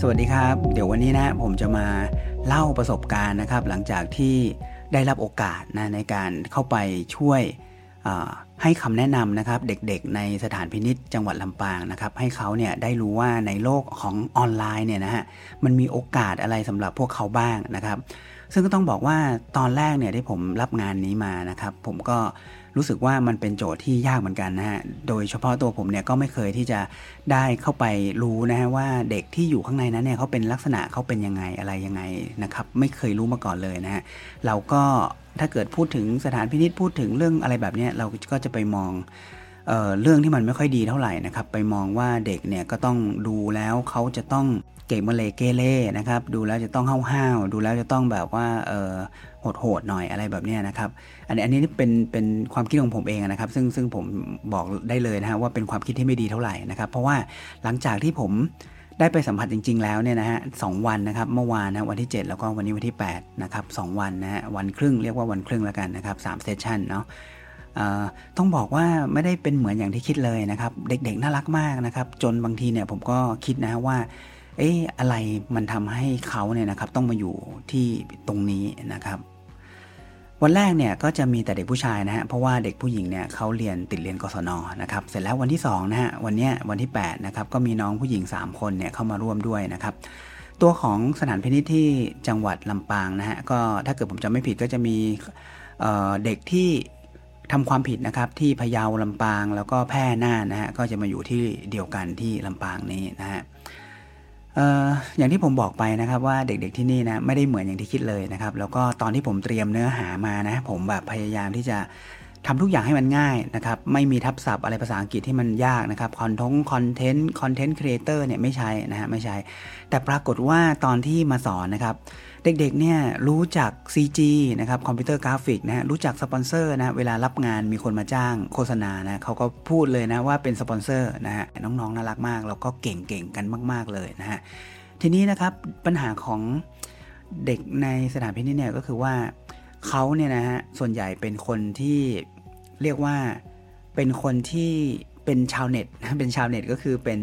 สวัสดีครับ เดี๋ยววันนี้นะผมจะมาเล่าประสบการณ์นะครับ หลังจากที่ได้รับโอกาสนะในการเข้าไปช่วยให้คำแนะนำนะครับ เด็กๆ ในสถานพินิษจังหวัดลำปางนะครับ ให้เขาเนี่ยได้รู้ว่าในโลกของออนไลน์เนี่ยนะฮะมันมีโอกาสอะไรสำหรับพวกเขาบ้างนะครับ ซึ่งก็ต้องบอกว่าตอนแรกเนี่ยที่ผมรับงานนี้มานะครับ ผมก็ รู้สึกว่ามันเป็นโจทย์ที่ยากเหมือนกันนะฮะ โดยเฉพาะตัวผมเนี่ยก็ไม่เคยที่จะได้เข้าไปรู้นะฮะว่าเด็กที่อยู่ข้างในนั้นเนี่ยเขาเป็นลักษณะเขาเป็นยังไงอะไรยังไงนะครับ ไม่เคยรู้มาก่อนเลยนะฮะ เราก็ถ้าเกิดพูดถึงสถานพินิษพูดถึงเรื่องอะไรแบบนี้เราก็จะไปมองเออเรื่องที่มันไม่ค่อยดีเท่าไหร่นะครับ ไปมองว่าเด็กเนี่ยก็ต้องดูแล้วเขาจะต้องเก่งมาเลเกเล่นะครับ ดูแล้วจะต้องห้าวๆดูแล้วจะต้องแบบว่าเออ โหดๆหน่อยอะไรแบบนี้นะครับ อันนี้อันนี้เป็นเป็นความคิดของผมเองนะครับ ซึ่งซึ่งผมบอกได้เลยนะฮะว่าเป็นความคิดที่ไม่ดีเท่าไหร่นะครับ เพราะว่าหลังจากที่ผมได้ไปสัมผัสจริง ๆ แล้วเนี่ยนะฮะสวันนะครับเมื่อวานนะวันที่ 7 แล้วก็วันนี้วันที่8นะครับสวันนะฮะวันครึ่งเรียกว่าวันครึ่งแล้วกันนะครับสามเซสชันเนาะต้องบอกว่าไม่ได้เป็นเหมือนอย่างที่คิดเลยนะครับ เด็กๆน่ารักมากนะครับ จนบางทีเนี่ยผมก็คิดนะว่าเอ๊ะอะไรมันทำให้เขาเนี่ยนะครับต้องมาอยู่ที่ตรงนี้นะครับ วันแรกเนี่ยก็จะมีแต่เด็กผู้ชายนะฮะเพราะว่าเด็กผู้หญิงเนี่ยเขาเรียนติดเรียนกศนนะครับเสร็จแล้ววันที่2นะฮะวันเนี้ยวันที่8นะครับก็มีน้องผู้หญิง 3 คนเนี่ยเข้ามาร่วมด้วยนะครับตัวของสถานพินิษที่จังหวัดลำปางนะฮะก็ถ้าเกิดผมจำไม่ผิดก็จะมีเเด็กที่ทำความผิดนะครับที่พะเยาลำปางแล้วก็แพร่น่านนะฮะก็จะมาอยู่ที่เดียวกันที่ลำปางนี้นะฮะ อย่างที่ผมบอกไปนะครับว่าเด็กๆที่นี่นะไม่ได้เหมือนอย่างที่คิดเลยนะครับ แล้วก็ตอนที่ผมเตรียมเนื้อหามานะ ผมแบบพยายามที่จะ ทำทุกอย่างให้มันง่ายนะครับ ไม่มีทับศัพท์อะไรภาษาอังกฤษที่มันยากนะครับคอนทง content content creator เนี่ยไม่ใช่นะฮะไม่ใช่ แต่ปรากฏว่าตอนที่มาสอนนะครับ เด็กๆเนี่ยรู้จัก CG นะครับ computer graphic นะฮะรู้จักสปอนเซอร์นะเวลารับงานมีคนมาจ้างโฆษณานะเขาก็พูดเลยนะว่าเป็นสปอนเซอร์นะฮะน้องๆน่ารักมาก แล้วก็เก่งๆกันมาก ๆเลยนะฮะทีนี้นะครับปัญหาของเด็กในสถานพินิจเนี่ยก็คือว่าเขาเนี่ยนะฮะส่วนใหญ่เป็นคนที่ เรียกว่าเป็นคนที่เป็นชาวเน็ตเป็นชาวเน็ตก็คือเป็น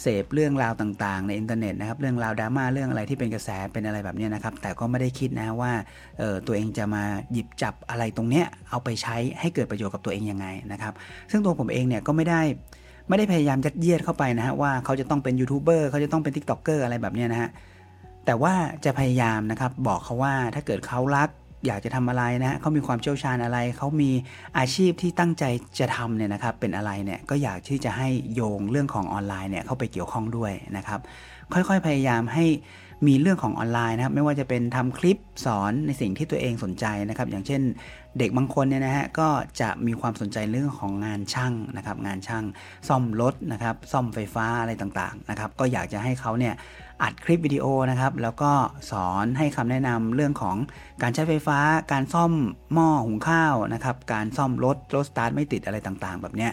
เสพเรื่องราวต่างๆ ในอินเทอร์เน็ตนะครับเรื่องราวดราม่าเรื่องอะไรที่เป็นกระแสเป็นอะไรแบบนี้นะครับ แต่ก็ไม่ได้คิดนะว่าออตัวเองจะมาหยิบจับอะไรตรงเนี้ยเอาไปใช้ให้เกิดประโยชน์กับตัวเองยังไงนะครับ ซึ่งตัวผมเองเนี่ยก็ไม่ได้ไม่ได้พยายามยัดเยียดเข้าไปนะฮะว่าเขาจะต้องเป็นยูทูบเบอร์เขาจะต้องเป็น TikToker อะไรแบบนี้นะฮะแต่ว่าจะพยายามนะครับบอกเขาว่าถ้าเกิดเขารัก อยากจะทำอะไรนะเขามีความเชี่ยวชาญอะไร เขามีอาชีพที่ตั้งใจจะทำเนี่ยนะครับเป็นอะไรเนี่ยก็อยากที่จะให้โยงเรื่องของออนไลน์เนี่ยเข้าไปเกี่ยวข้องด้วยนะครับ ค่อยๆพยายามให้ มีเรื่องของออนไลน์นะครับ ไม่ว่าจะเป็นทำคลิปสอนในสิ่งที่ตัวเองสนใจนะครับ อย่างเช่นเด็กบางคนเนี่ยนะฮะก็จะมีความสนใจเรื่องของงานช่างนะครับ งานช่างซ่อมรถนะครับ ซ่อมไฟฟ้าอะไรต่างๆนะครับ ก็อยากจะให้เขาเนี่ยอัดคลิปวิดีโอนะครับ แล้วก็สอนให้คำแนะนำเรื่องของการใช้ไฟฟ้า การซ่อมหม้อหุงข้าวนะครับ การซ่อมรถรถสตาร์ทไม่ติดอะไรต่างๆ แบบเนี้ย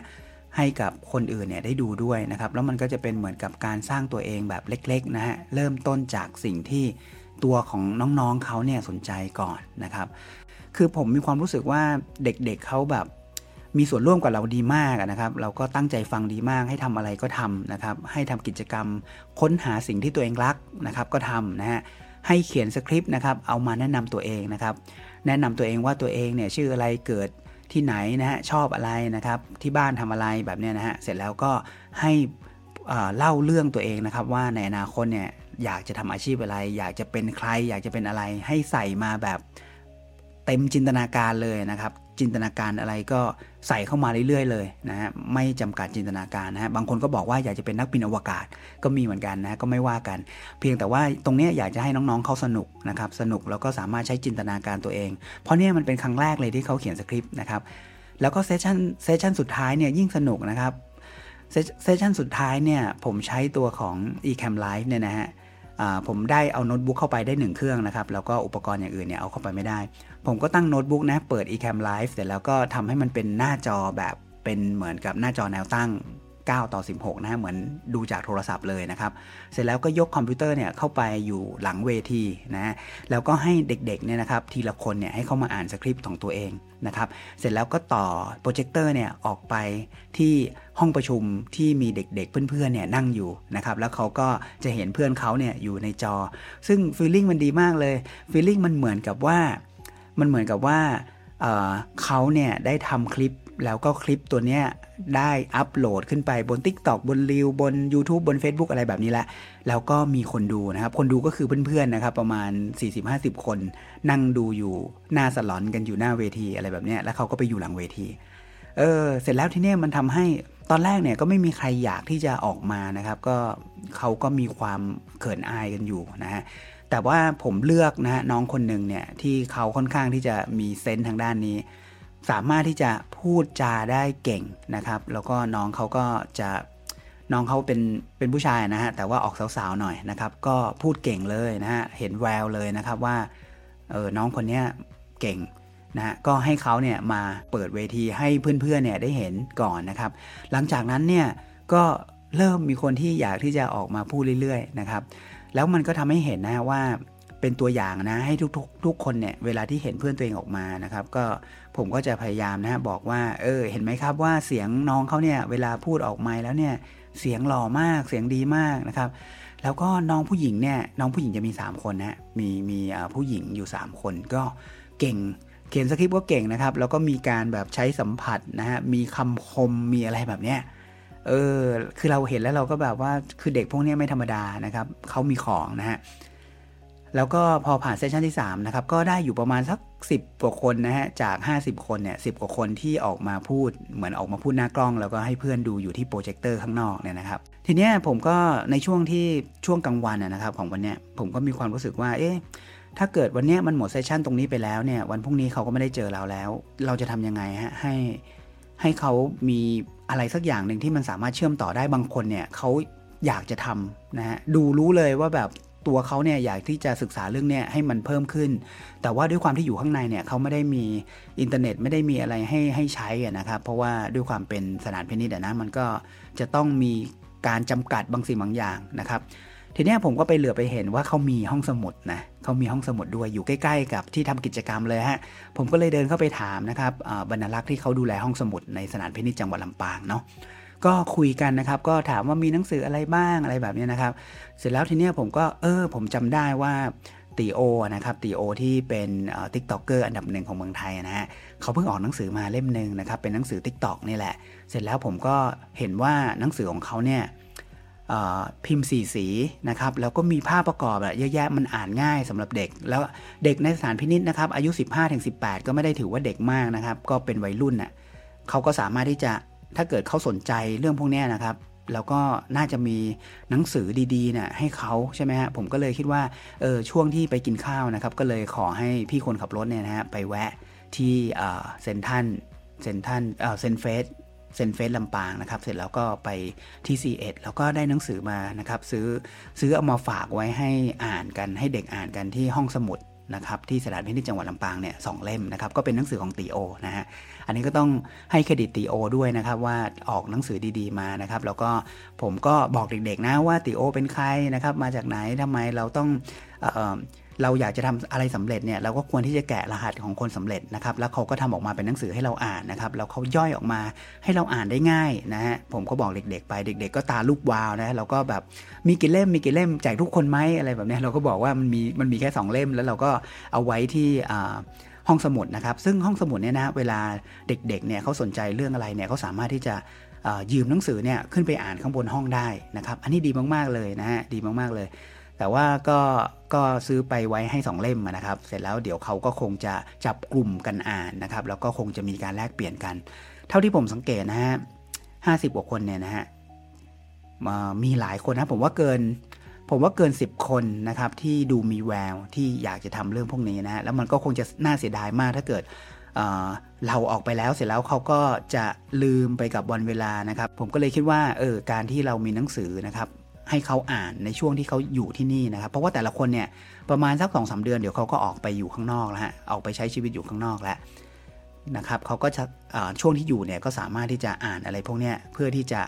ให้กับคนอื่นเนี่ยได้ดูด้วยนะครับ แล้วมันก็จะเป็นเหมือนกับการสร้างตัวเองแบบเล็กๆนะฮะเริ่มต้นจากสิ่งที่ตัวของน้องๆเขาเนี่ยสนใจก่อนนะครับ คือผมมีความรู้สึกว่าเด็กๆเเขาแบบมีส่วนร่วมกับเราดีมากนะครับ เราก็ตั้งใจฟังดีมากให้ทำอะไรก็ทำนะครับ ให้ทำกิจกรรมค้นหาสิ่งที่ตัวเองรักนะครับ ก็ทำนะฮะให้เขียนสคริปต์นะครับ เอามาแนะนำตัวเองนะครับ แนะนำตัวเองว่าตัวเองเนี่ยชื่ออะไรเกิด ที่ไหนนะฮะชอบอะไรนะครับ ที่บ้านทำอะไรแบบเนี้ยนะฮะเสร็จแล้วก็ให้เล่าเรื่องตัวเองนะครับ ว่าในอนาคตเนี่ยอยากจะทำอาชีพอะไร อยากจะเป็นใคร อยากจะเป็นอะไรให้ใส่มาแบบเต็มจินตนาการเลยนะครับ จินตนาการอะไรก็ใส่เข้ามาเรื่อยๆ เลยนะฮะไม่จำกัดจินตนาการนะฮะบางคนก็บอกว่าอยากจะเป็นนักบินอวกาศก็มีเหมือนกันนะก็ไม่ว่ากัน เพียงแต่ว่าตรงนี้อยากจะให้น้องๆเขาสนุกนะครับสนุกแล้วก็สามารถใช้จินตนาการตัวเอง เพราะเนี่มันเป็นครั้งแรกเลยที่เขาเขียนสคริปต์นะครับแล้วก็ session session สุดท้ายเนี่ยยิ่งสนุกนะครับ session สุดท้ายเนี่ยผมใช้ตัวของ Ecamm Live เนี่ยนะฮะ ผมได้เอาโน้ตบุ๊กเข้าไปได้ 1 เครื่องนะครับ แล้วก็อุปกรณ์อย่างอื่นเนี่ยเอาเข้าไปไม่ได้ ผมก็ตั้งโน้ตบุ๊กนะ เปิด Ecamm Live เสร็จแล้วก็ทำให้มันเป็นหน้าจอแบบเป็นเหมือนกับหน้าจอแนวตั้ง 9 ต่อ 16 นะเหมือนดูจากโทรศัพท์เลยนะครับ เสร็จแล้วก็ยกคอมพิวเตอร์เนี่ยเข้าไปอยู่หลังเวทีนะแล้วก็ให้เด็กๆเนี่ยนะครับทีละคนเนี่ยให้เข้ามาอ่านสคริปต์ของตัวเองนะครับ เสร็จแล้วก็ต่อโปรเจคเตอร์เนี่ยออกไปที่ห้องประชุมที่มีเด็กๆ เพื่อนๆเนี่ยนั่งอยู่นะครับ แล้วเขาก็จะเห็นเพื่อนเขาเนี่ยอยู่ในจอ ซึ่ง feeling มันดีมากเลย feeling มันเหมือนกับว่า มันเหมือนกับว่าเขาเนี่ยได้ทำคลิป แล้วก็คลิปตัวเนี้ยได้อัปโหลดขึ้นไปบน TikTok บน Reels บน YouTube บน Facebook อะไรแบบนี้แหละ แล้วก็มีคนดูนะครับ คนดูก็คือเพื่อนๆนะครับ ประมาณ 40-50 คน นั่งดูอยู่หน้าสลอนกันอยู่หน้าเวทีอะไรแบบนี้แล้วเขาก็ไปอยู่หลังเวที เออ เสร็จแล้วทีเนี้ยมันทำให้ตอนแรกเนี่ยก็ไม่มีใครอยากที่จะออกมานะครับ ก็เขาก็มีความเขินอายกันอยู่นะฮะแต่ว่าผมเลือกนะน้องคนหนึ่งเนี่ยที่เขาค่อนข้างที่จะมีเซนส์ทางด้านนี้ สามารถที่จะพูดจาได้เก่งนะครับ แล้วก็น้องเขาก็จะน้องเขาเป็นเป็นผู้ชายนะฮะแต่ว่าออกสาวๆหน่อยนะครับ ก็พูดเก่งเลยนะฮะเห็นแววเลยนะครับว่าเออน้องคนนี้เก่งนะฮะก็ให้เขาเนี่ยมาเปิดเวทีให้เพื่อนๆเนี่ยได้เห็นก่อนนะครับ หลังจากนั้นเนี่ยก็เริ่มมีคนที่อยากที่จะออกมาพูดเรื่อยๆนะครับ แล้วมันก็ทำให้เห็นนะว่า เป็นตัวอย่างนะให้ทุกๆทุกคนเนี่ยเวลาที่เห็นเพื่อนตัวเองออกมานะครับ ก็ผมก็จะพยายามนะบอกว่าเออเห็นไหมครับว่าเสียงน้องเขาเนี่ยเวลาพูดออกมาแล้วเนี่ยเสียงหล่อมากเสียงดีมากนะครับ แล้วก็น้องผู้หญิงเนี่ยน้องผู้หญิงจะมี 3 คนนะมีมีผู้หญิงอยู่ 3 คนก็เก่งเขียนสคริปต์ก็เก่งนะครับ แล้วก็มีการแบบใช้สัมผัสนะฮะมีคำคมมีอะไรแบบเนี้ยเออคือเราเห็นแล้วเราก็แบบว่าคือเด็กพวกนี้ไม่ธรรมดานะครับเขามีของนะฮะ แล้วก็พอผ่านเซสชันที่3นะครับก็ได้อยู่ประมาณสัก 10 กว่าคนนะฮะจาก 50 คนเนี่ยสิกว่าคนที่ออกมาพูดเหมือนออกมาพูดหน้ากล้อง แล้วก็ให้เพื่อนดูอยู่ที่โปรเจคเตอร์ข้างนอกเนี่ยนะครับทีเนี้ยผมก็ในช่วงที่ช่วงกลางวันนะครับของวันเนี้ยผมก็มีความรู้สึกว่าเอ๊ะถ้าเกิดวันนี้มันหมด session ตรงนี้ไปแล้วเนี่ยวันพรุ่งนี้เขาก็ไม่ได้เจอเราแล้ว เราจะทำยังไงฮะให้ให้เขามีอะไรสักอย่างหนึ่งที่มันสามารถเชื่อมต่อได้บางคนเนี่ยเขาอยากจะทำนะฮะดูรู้เลยว่าแบบ ตัวเขาเนี่ยอยากที่จะศึกษาเรื่องเนี้ยให้มันเพิ่มขึ้น แต่ว่าด้วยความที่อยู่ข้างในเนี่ยเขาไม่ได้มีอินเทอร์เน็ตไม่ได้มีอะไรให้ให้ใช้นะครับ เพราะว่าด้วยความเป็นสถานพินิจนะมันก็จะต้องมีการจำกัดบางสิ่งบางอย่างนะครับ ทีนี้ผมก็ไปเหลือไปเห็นว่าเขามีห้องสมุดนะเขามีห้องสมุดด้วยอยู่ใกล้ ๆ กับที่ทำกิจกรรมเลยฮะผมก็เลยเดินเข้าไปถามนะครับบรรลักษ์ที่เขาดูแลห้องสมุดในสถานพินิจจังหวัดลำปางเนาะ ก็คุยกันนะครับ ก็ถามว่ามีหนังสืออะไรบ้างอะไรแบบนี้นะครับ เสร็จแล้วทีเนี้ยผมก็เออ ผมจำได้ว่าตีโอนะครับตีโอที่เป็น TikToker อันดับหนึ่งของเมืองไทยนะฮะเขาเพิ่งออกหนังสือมาเล่มหนึ่งนะครับ เป็นหนังสือ TikTok นี่แหละ เสร็จแล้วผมก็เห็นว่าหนังสือของเขาเนี่ยพิมพ์สีสีนะครับแล้วก็มีภาพประกอบอะเยอะแยะมันอ่านง่ายสำหรับเด็ก แล้วเด็กในสถานพินิจนะครับอายุ 15-18 ก็ไม่ได้ถือว่าเด็กมากนะครับ ก็เป็นวัยรุ่นน่ะเขาก็สามารถที่จะ ถ้าเกิดเขาสนใจเรื่องพวกนี้นะครับ แล้วก็น่าจะมีหนังสือดีๆเนี่ยให้เขาใช่ไหมฮะผมก็เลยคิดว่าเออช่วงที่ไปกินข้าวนะครับ ก็เลยขอให้พี่คนขับรถเนี่ยนะฮะไปแวะที่เซ็นทรัลเซ็นทรัลเซ็นเฟสเซ็นเฟสลำปางนะครับ เสร็จแล้วก็ไปที่ c ดแล้วก็ได้หนังสือมานะครับ ซื้อซื้อเอามาฝากไว้ให้อ่านกันให้เด็กอ่านกันที่ห้องสมุด นะครับที่สถานพินิจจังหวัดลำปางเนี่ยสี่เล่มนะครับก็เป็นหนังสือของตีโอนะฮะอันนี้ก็ต้องให้เครดิตตีโอด้วยนะครับว่าออกหนังสือดีๆมานะครับแล้วก็ผมก็บอกเด็กๆนะว่าตีโอเป็นใครนะครับมาจากไหนทำไมเราต้อง เราอยากจะทำอะไรสำเร็จเนี่ยเราก็ควรที่จะแกะรหัสของคนสำเร็จนะครับแล้วเขาก็ทำออกมาเป็นหนังสือให้เราอ่านนะครับแล้วเขาย่อยออกมาให้เราอ่านได้ง่ายนะฮะผมก็บอกเด็ก ๆ ไปเด็ก ๆ ก็ตาลูกวาวนะเราก็แบบมีกี่เล่มมีกี่เล่มแจกทุกคนไหมอะไรแบบนี้เราก็บอกว่ามันมีมันมีแค่ 2 เล่ม แล้วเราก็เอาไว้ที่ห้องสมุดนะครับ ซึ่งห้องสมุดเนี่ยนะเวลาเด็กๆเนี่ยเขาสนใจเรื่องอะไรเนี่ยเขาสามารถที่จะยืมหนังสือเนี่ยขึ้นไปอ่านข้างบนห้องได้นะครับ อันนี้ดีมากๆเลยนะฮะดีมากๆเลย แต่ว่าก็ก็ซื้อไปไว้ให้ 2 เล่มนะครับ เสร็จแล้วเดี๋ยวเขาก็คงจะจับกลุ่มกันอ่านนะครับ แล้วก็คงจะมีการแลกเปลี่ยนกัน เท่าที่ผมสังเกตนะฮะห้าสิบกว่าคนเนี่ยนะฮะมีหลายคนนะผมว่าเกิน ผมว่าเกิน 10 คนนะครับที่ดูมีแววที่อยากจะทำเรื่องพวกนี้นะฮะแล้วมันก็คงจะน่าเสียดายมากถ้าเกิดเราออกไปแล้วเสร็จแล้วเขาก็จะลืมไปกับวันเวลานะครับ ผมก็เลยคิดว่าเออการที่เรามีหนังสือนะครับ ให้เขาอ่านในช่วงที่เขาอยู่ที่นี่นะครับ เพราะว่าแต่ละคนเนี่ยประมาณสักสองสาเดือนเดี๋ยวเขาก็ออกไปอยู่ข้างนอกแล้วฮะออกไปใช้ชีวิตอยู่ข้างนอกแล้วนะครับเขาก็จะช่วงที่อยู่เนี่ยก็สามารถที่จะอ่านอะไรพวกเนี้ยเพื่อที่จะ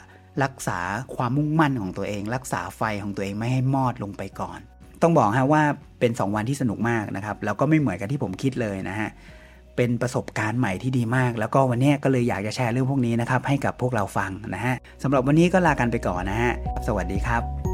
รักษาความมุ่งมั่นของตัวเอง รักษาไฟของตัวเองไม่ให้มอดลงไปก่อน ต้องบอกฮะว่าเป็น 2 วันที่สนุกมากนะครับแล้วก็ไม่เหมือนกับที่ผมคิดเลยนะฮะ เป็นประสบการณ์ใหม่ที่ดีมาก แล้วก็วันนี้ก็เลยอยากจะแชร์เรื่องพวกนี้นะครับให้กับพวกเราฟังนะฮะสำหรับวันนี้ก็ลากันไปก่อนนะฮะสวัสดีครับ